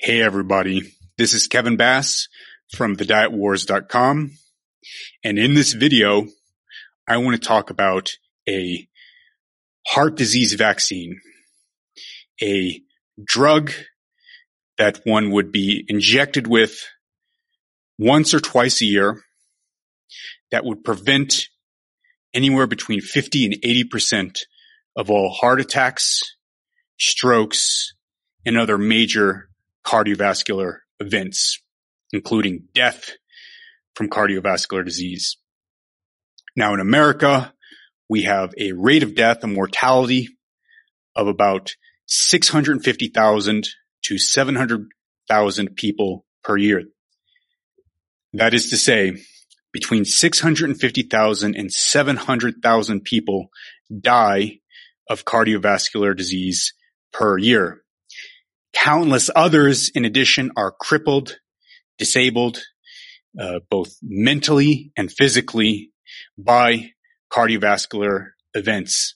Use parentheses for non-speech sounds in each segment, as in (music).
Hey everybody, this is Kevin Bass from thedietwars.com. And in this video, I want to talk about a heart disease vaccine, a drug that one would be injected with once or twice a year that would prevent anywhere between 50 and 80% of all heart attacks, strokes, and other major cardiovascular events, including death from cardiovascular disease. Now in America, we have a rate of death and mortality of about 650,000 to 700,000 people per year. That is to say, between 650,000 and 700,000 people die of cardiovascular disease per year. Countless others, in addition, are crippled, disabled, uh, both mentally and physically by cardiovascular events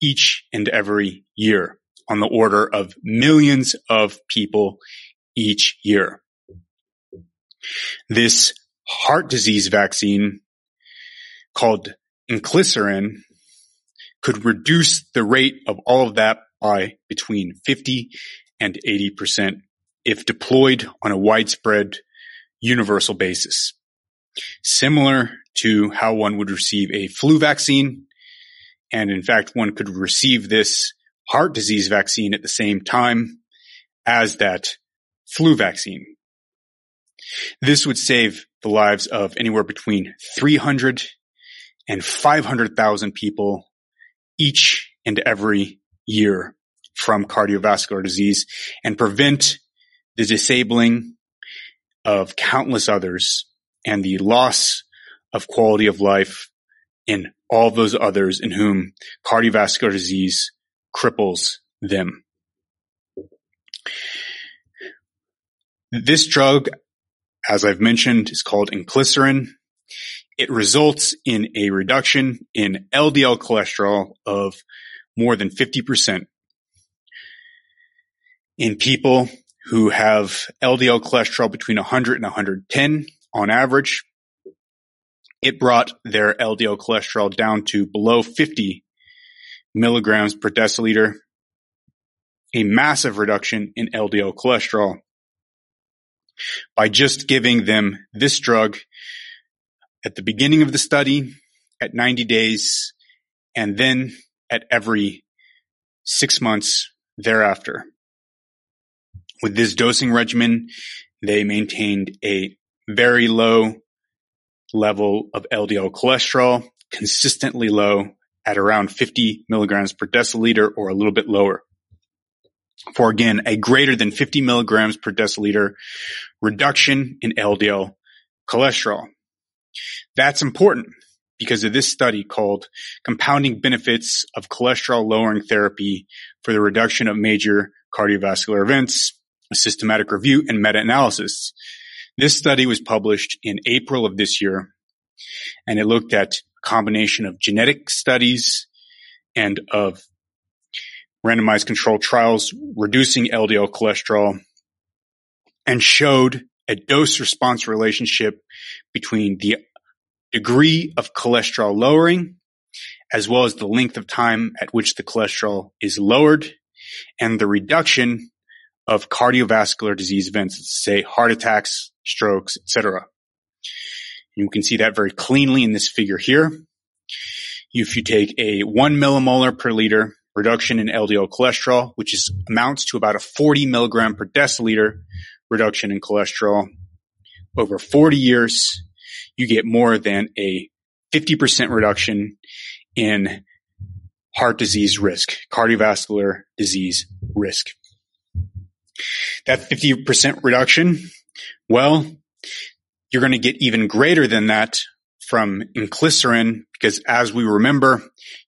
each and every year on the order of millions of people each year. This heart disease vaccine called inclisiran could reduce the rate of all of that by between 50 and 80% if deployed on a widespread universal basis. Similar to how one would receive a flu vaccine. And in fact, one could receive this heart disease vaccine at the same time as that flu vaccine. This would save the lives of anywhere between 300 and 500,000 people each and every year from cardiovascular disease and prevent the disabling of countless others and the loss of quality of life in all those others in whom cardiovascular disease cripples them. This drug, as I've mentioned, is called inclisiran. It results in a reduction in LDL cholesterol of more than 50% in people who have LDL cholesterol between 100 and 110 on average. It brought their LDL cholesterol down to below 50 milligrams per deciliter, a massive reduction in LDL cholesterol by just giving them this drug at the beginning of the study, at 90 days, and then at every six months thereafter. With this dosing regimen, they maintained a very low level of LDL cholesterol, consistently low at around 50 milligrams per deciliter or a little bit lower. For again, a greater than 50 milligrams per deciliter reduction in LDL cholesterol. That's important because of this study called Compounding Benefits of Cholesterol Lowering Therapy for the Reduction of Major Cardiovascular Events systematic review and meta-analysis. This study was published in April of this year, and it looked at a combination of genetic studies and of randomized controlled trials reducing LDL cholesterol and showed a dose response relationship between the degree of cholesterol lowering as well as the length of time at which the cholesterol is lowered and the reduction of cardiovascular disease events, say heart attacks, strokes, etc. You can see that very cleanly in this figure here. If you take a one millimolar per liter reduction in LDL cholesterol, which is amounts to about a 40 milligram per deciliter reduction in cholesterol over 40 years, you get more than a 50% reduction in heart disease risk, cardiovascular disease risk. That 50% reduction, well, you're going to get even greater than that from inclisiran because as we remember,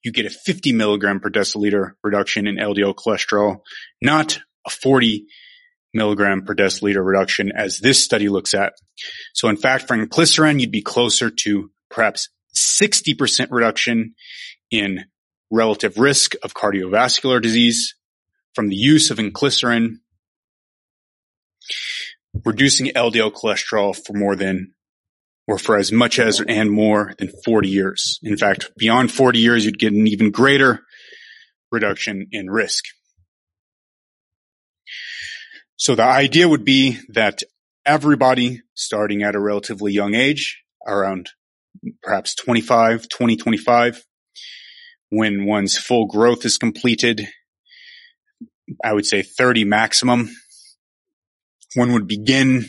you get a 50 milligram per deciliter reduction in LDL cholesterol, not a 40 milligram per deciliter reduction as this study looks at. So in fact, for inclisiran, you'd be closer to perhaps 60% reduction in relative risk of cardiovascular disease from the use of inclisiran, reducing LDL cholesterol for more than or for as much as and more than 40 years. In fact, beyond 40 years, you'd get an even greater reduction in risk. So the idea would be that everybody starting at a relatively young age, around perhaps 25, 20, 25, when one's full growth is completed, I would say 30 maximum, one would begin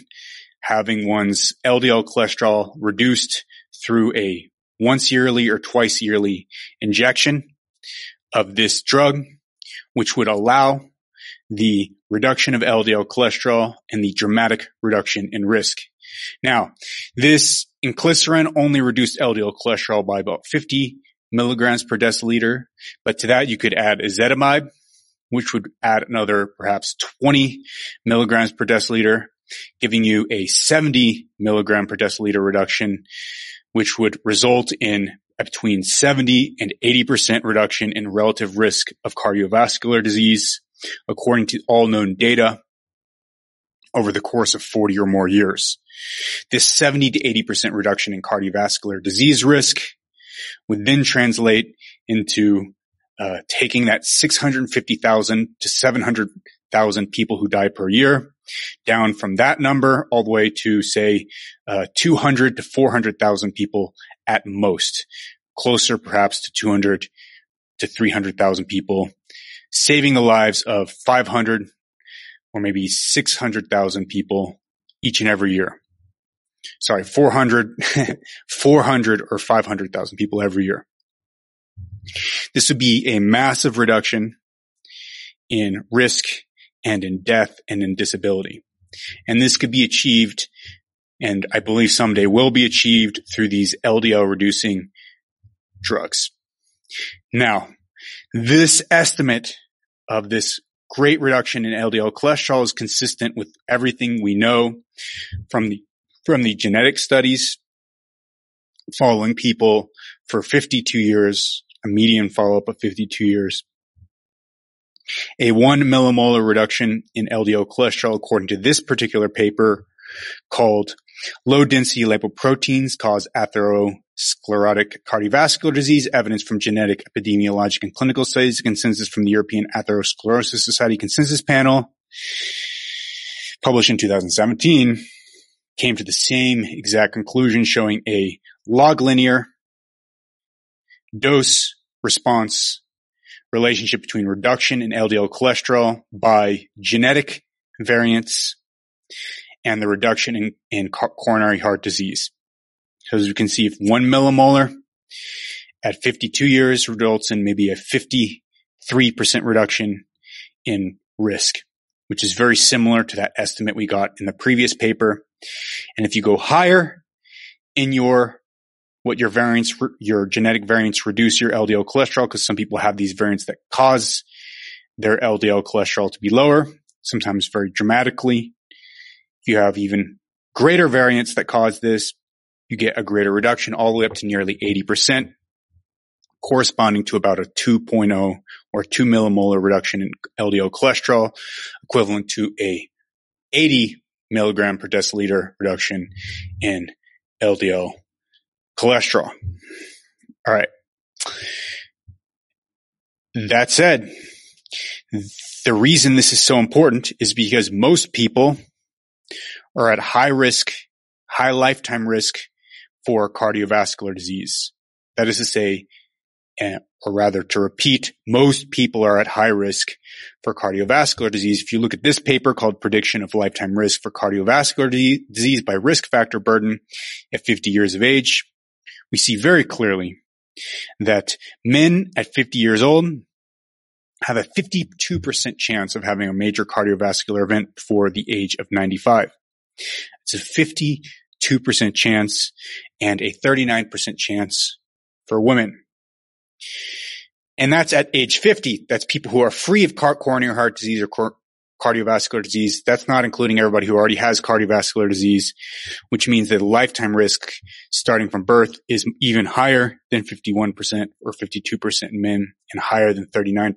having one's LDL cholesterol reduced through a once yearly or twice yearly injection of this drug, which would allow the reduction of LDL cholesterol and the dramatic reduction in risk. Now, this inclisiran only reduced LDL cholesterol by about 50 milligrams per deciliter, but to that you could add ezetimibe, which would add another perhaps 20 milligrams per deciliter, giving you a 70 milligram per deciliter reduction, which would result in between 70 and 80% reduction in relative risk of cardiovascular disease, according to all known data over the course of 40 or more years. This 70 to 80% reduction in cardiovascular disease risk would then translate into uh, taking that 650,000 to 700,000 people who die per year down from that number all the way to say uh, 200 to 400,000 people at most, closer perhaps to 200 to 300,000 people, saving the lives of 500 or maybe 600,000 people each and every year. Sorry, 400, (laughs) 400 or 500,000 people every year. This would be a massive reduction in risk and in death and in disability. And this could be achieved and I believe someday will be achieved through these LDL reducing drugs. Now, this estimate of this great reduction in LDL cholesterol is consistent with everything we know from the, from the genetic studies following people for 52 years, a median follow-up of 52 years. A one millimolar reduction in LDL cholesterol, according to this particular paper called low density lipoproteins cause atherosclerotic cardiovascular disease, evidence from genetic, epidemiologic, and clinical studies, consensus from the European Atherosclerosis Society consensus panel, published in 2017, came to the same exact conclusion showing a log linear dose response relationship between reduction in LDL cholesterol by genetic variants and the reduction in, in coronary heart disease. So as you can see, if one millimolar at 52 years results in maybe a 53% reduction in risk, which is very similar to that estimate we got in the previous paper. And if you go higher in your what your variants, your genetic variants reduce your LDL cholesterol because some people have these variants that cause their LDL cholesterol to be lower, sometimes very dramatically. If you have even greater variants that cause this, you get a greater reduction all the way up to nearly 80%, corresponding to about a 2.0 or 2 millimolar reduction in LDL cholesterol, equivalent to a 80 milligram per deciliter reduction in LDL cholesterol. All right. That said, the reason this is so important is because most people are at high risk, high lifetime risk for cardiovascular disease. That is to say, eh, or rather to repeat, most people are at high risk for cardiovascular disease. If you look at this paper called Prediction of Lifetime Risk for Cardiovascular Disease by Risk Factor Burden at 50 years of age, we see very clearly that men at 50 years old have a 52% chance of having a major cardiovascular event before the age of 95. It's a 52% chance and a 39% chance for women. And that's at age 50. That's people who are free of coronary heart disease or cardiovascular disease. That's not including everybody who already has cardiovascular disease, which means that lifetime risk starting from birth is even higher than 51% or 52% in men and higher than 39%.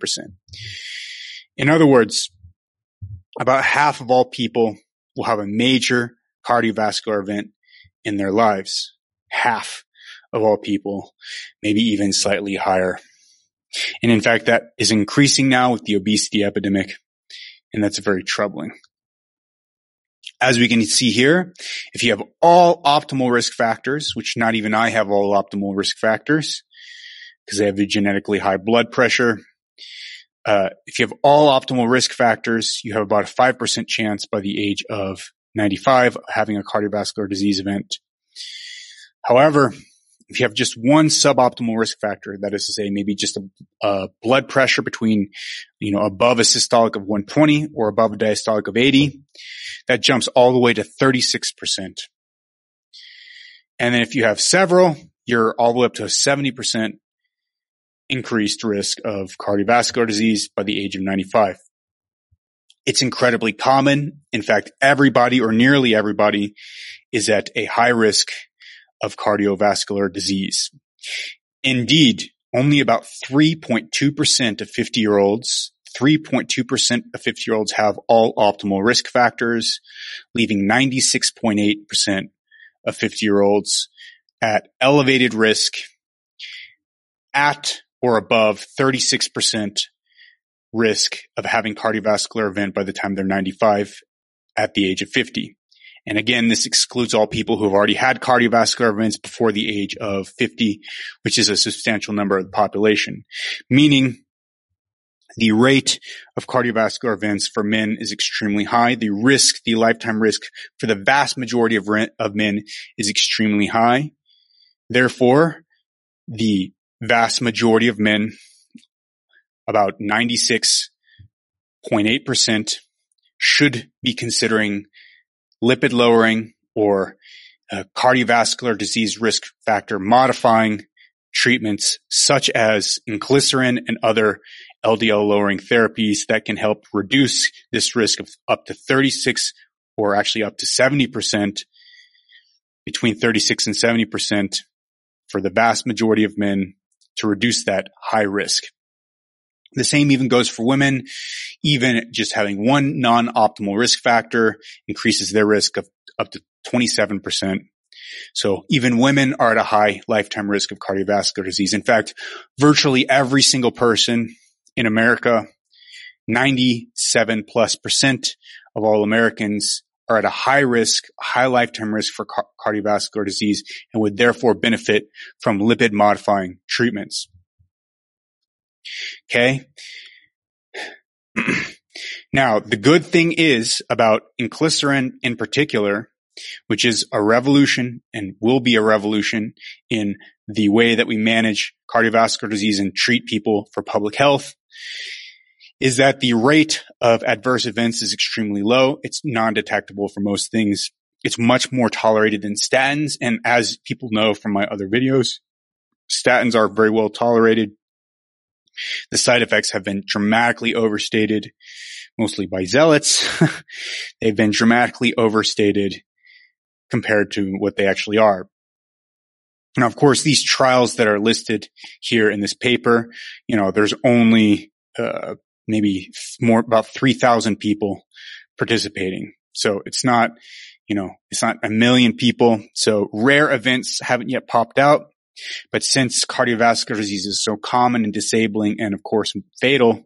In other words, about half of all people will have a major cardiovascular event in their lives. Half of all people, maybe even slightly higher. And in fact, that is increasing now with the obesity epidemic. And that's very troubling. As we can see here, if you have all optimal risk factors, which not even I have all optimal risk factors, because I have a genetically high blood pressure. Uh, if you have all optimal risk factors, you have about a 5% chance by the age of 95 having a cardiovascular disease event. However, if you have just one suboptimal risk factor, that is to say, maybe just a, a, blood pressure between, you know, above a systolic of 120 or above a diastolic of 80, that jumps all the way to 36%. And then if you have several, you're all the way up to a 70% increased risk of cardiovascular disease by the age of 95. It's incredibly common. In fact, everybody or nearly everybody is at a high risk of cardiovascular disease. Indeed, only about 3.2% of 50 year olds 3.2% of 50 year olds have all optimal risk factors, leaving 96.8% of 50 year olds at elevated risk at or above 36% risk of having cardiovascular event by the time they're 95 at the age of 50. And again, this excludes all people who have already had cardiovascular events before the age of 50, which is a substantial number of the population. Meaning the rate of cardiovascular events for men is extremely high. The risk, the lifetime risk for the vast majority of, of men is extremely high. Therefore, the vast majority of men, about 96.8%, should be considering lipid lowering or uh, cardiovascular disease risk factor modifying treatments such as inclisiran and other LDL lowering therapies that can help reduce this risk of up to 36 or actually up to 70% between 36 and 70% for the vast majority of men to reduce that high risk. The same even goes for women. Even just having one non-optimal risk factor increases their risk of up to 27%. So even women are at a high lifetime risk of cardiovascular disease. In fact, virtually every single person in America, 97 plus percent of all Americans are at a high risk, high lifetime risk for car- cardiovascular disease and would therefore benefit from lipid modifying treatments. Okay. (clears throat) now, the good thing is about inclisiran in particular, which is a revolution and will be a revolution in the way that we manage cardiovascular disease and treat people for public health is that the rate of adverse events is extremely low. It's non-detectable for most things. It's much more tolerated than statins. And as people know from my other videos, statins are very well tolerated. The side effects have been dramatically overstated, mostly by zealots. (laughs) They've been dramatically overstated compared to what they actually are. Now, of course, these trials that are listed here in this paper, you know, there's only uh, maybe more about 3,000 people participating. So it's not, you know, it's not a million people. So rare events haven't yet popped out. But since cardiovascular disease is so common and disabling and of course fatal,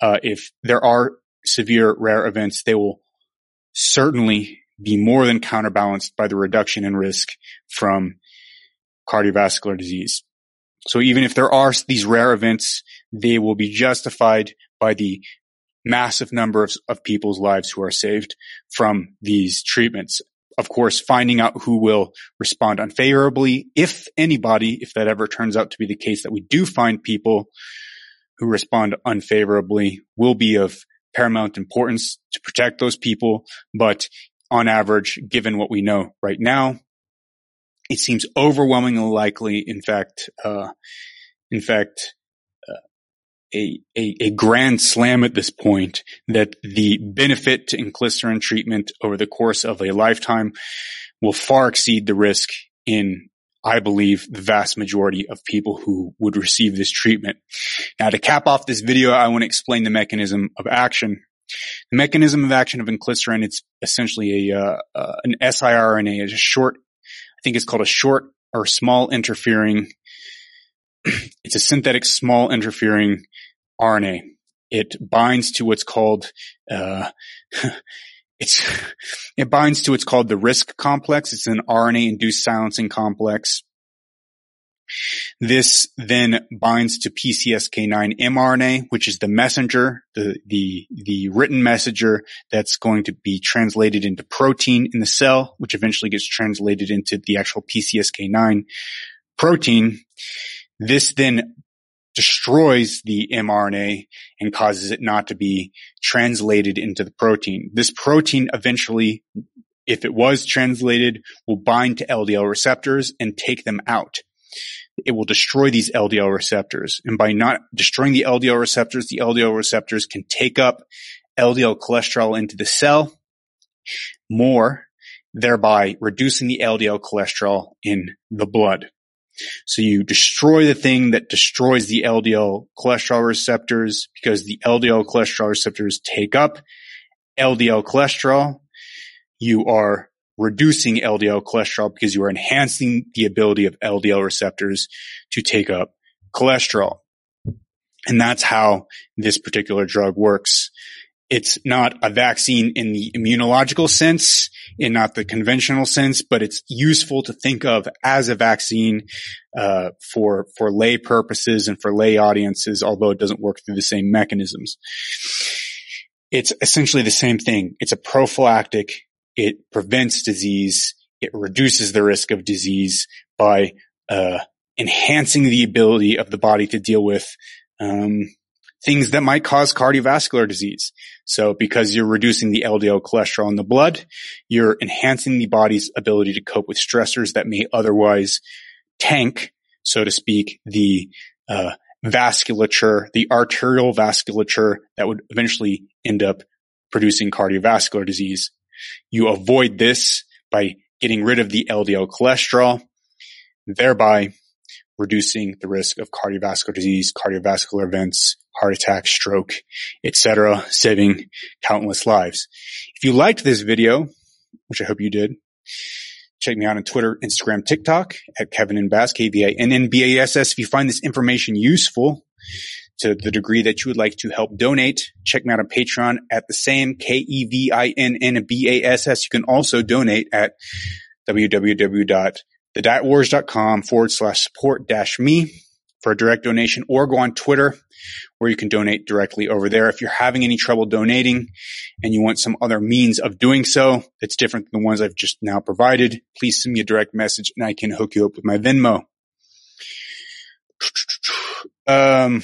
uh, if there are severe rare events, they will certainly be more than counterbalanced by the reduction in risk from cardiovascular disease. So even if there are these rare events, they will be justified by the massive number of, of people's lives who are saved from these treatments of course, finding out who will respond unfavorably, if anybody, if that ever turns out to be the case that we do find people who respond unfavorably will be of paramount importance to protect those people. But on average, given what we know right now, it seems overwhelmingly likely, in fact, uh, in fact, a, a, a, grand slam at this point that the benefit to inclisiran treatment over the course of a lifetime will far exceed the risk in I believe the vast majority of people who would receive this treatment. Now to cap off this video, I want to explain the mechanism of action. The mechanism of action of inclisiran, it's essentially a, uh, uh, an siRNA, a short, I think it's called a short or small interfering, (clears throat) it's a synthetic small interfering RNA. It binds to what's called, uh, (laughs) it's, (laughs) it binds to what's called the RISC complex. It's an RNA induced silencing complex. This then binds to PCSK9 mRNA, which is the messenger, the, the, the written messenger that's going to be translated into protein in the cell, which eventually gets translated into the actual PCSK9 protein. This then destroys the mRNA and causes it not to be translated into the protein. This protein eventually, if it was translated, will bind to LDL receptors and take them out. It will destroy these LDL receptors. And by not destroying the LDL receptors, the LDL receptors can take up LDL cholesterol into the cell more, thereby reducing the LDL cholesterol in the blood. So you destroy the thing that destroys the LDL cholesterol receptors because the LDL cholesterol receptors take up LDL cholesterol. You are reducing LDL cholesterol because you are enhancing the ability of LDL receptors to take up cholesterol. And that's how this particular drug works. It's not a vaccine in the immunological sense, in not the conventional sense, but it's useful to think of as a vaccine uh, for for lay purposes and for lay audiences, although it doesn't work through the same mechanisms. It's essentially the same thing. It's a prophylactic. It prevents disease. It reduces the risk of disease by uh, enhancing the ability of the body to deal with um, things that might cause cardiovascular disease. So because you're reducing the LDL cholesterol in the blood, you're enhancing the body's ability to cope with stressors that may otherwise tank, so to speak, the uh, vasculature, the arterial vasculature that would eventually end up producing cardiovascular disease. You avoid this by getting rid of the LDL cholesterol, thereby reducing the risk of cardiovascular disease, cardiovascular events, heart attack, stroke, etc., saving countless lives. If you liked this video, which I hope you did, check me out on Twitter, Instagram, TikTok at Kevin and Bass, K-V-I-N-N-B-A-S-S. If you find this information useful to the degree that you would like to help donate, check me out on Patreon at the same K-E-V-I-N-N-B-A-S-S. You can also donate at www thedietwars.com forward slash support dash me for a direct donation or go on Twitter where you can donate directly over there. If you're having any trouble donating and you want some other means of doing so that's different than the ones I've just now provided, please send me a direct message and I can hook you up with my Venmo. Um,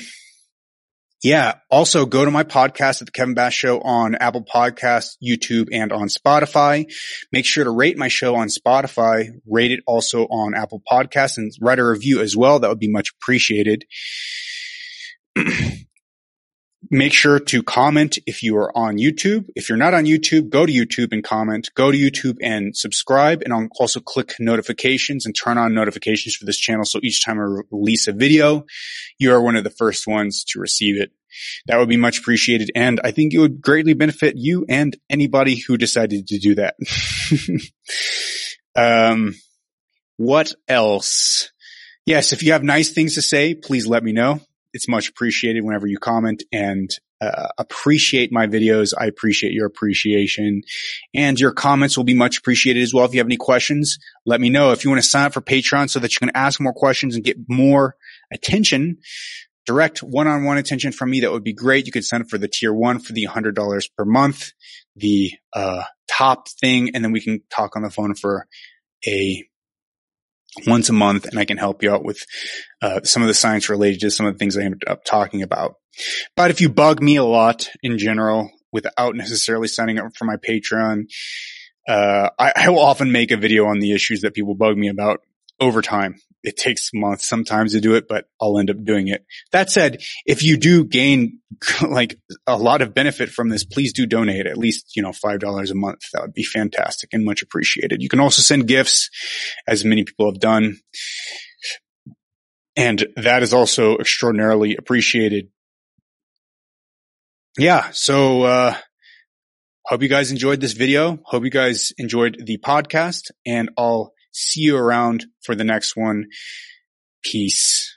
yeah. Also go to my podcast at the Kevin Bass Show on Apple Podcasts, YouTube, and on Spotify. Make sure to rate my show on Spotify, rate it also on Apple Podcasts and write a review as well. That would be much appreciated. (clears throat) Make sure to comment if you are on YouTube. If you're not on YouTube, go to YouTube and comment. Go to YouTube and subscribe and also click notifications and turn on notifications for this channel. So each time I release a video, you are one of the first ones to receive it. That would be much appreciated. And I think it would greatly benefit you and anybody who decided to do that. (laughs) um, what else? Yes, if you have nice things to say, please let me know it's much appreciated whenever you comment and uh, appreciate my videos. I appreciate your appreciation and your comments will be much appreciated as well. If you have any questions, let me know. If you want to sign up for Patreon so that you can ask more questions and get more attention, direct one-on-one attention from me, that would be great. You could sign up for the tier one for the $100 per month, the uh, top thing, and then we can talk on the phone for a once a month and I can help you out with uh, some of the science related to some of the things I ended up talking about. But if you bug me a lot in general without necessarily signing up for my Patreon, uh, I, I, will often make a video on the issues that people bug me about over time. It takes months sometimes to do it, but I'll end up doing it. That said, if you do gain (laughs) like a lot of benefit from this, please do donate at least, you know, $5 a month. That would be fantastic and much appreciated. You can also send gifts as many people have done. And that is also extraordinarily appreciated. Yeah. So, uh, hope you guys enjoyed this video. Hope you guys enjoyed the podcast and I'll See you around for the next one. Peace.